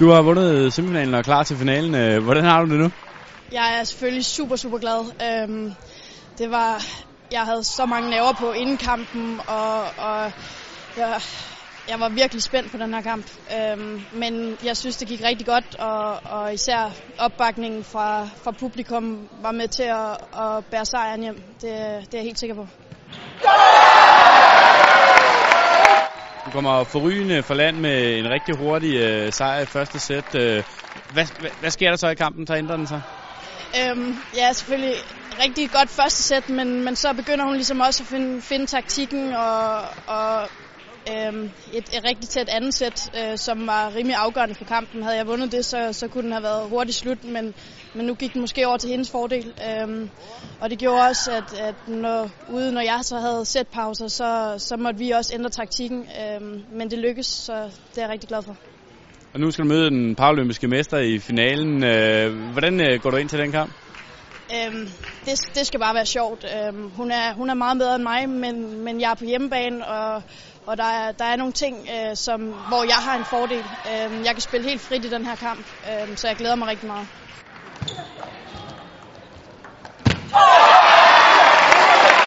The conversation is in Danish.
Du har vundet semifinalen og er klar til finalen. Øh, hvordan har du det nu? Jeg er selvfølgelig super, super glad. Øhm, det var, jeg havde så mange nerver på inden kampen, og, og jeg, jeg var virkelig spændt på den her kamp. Øhm, men jeg synes, det gik rigtig godt, og, og især opbakningen fra, fra publikum var med til at, at bære sejren hjem. Det, det er jeg helt sikker på. Kommer forrygende for land med en rigtig hurtig øh, sejr i første sæt. Øh, hvad, hvad, hvad sker der så i kampen, så ændrer den sig? Øhm, ja, selvfølgelig rigtig godt første sæt, men, men så begynder hun ligesom også at finde, finde taktikken og, og øh, et, et rigtig tæt andet sæt, øh, som var rimelig afgørende for kampen. Havde jeg vundet det, så, så kunne den have været hurtigt slut, men, men nu gik den måske over til hendes fordel. Øh, og det gjorde også, at, at når, ude når jeg så havde sætpauser, så, så måtte vi også ændre taktikken. Øh, men det lykkedes, så det er jeg rigtig glad for. Og nu skal du møde den paralympiske mester i finalen. Øh, hvordan øh, går du ind til den kamp? Øhm, det, det skal bare være sjovt. Øhm, hun, er, hun er meget bedre end mig, men, men jeg er på hjemmebane, og, og der, er, der er nogle ting, øh, som, hvor jeg har en fordel. Øhm, jeg kan spille helt frit i den her kamp, øhm, så jeg glæder mig rigtig meget.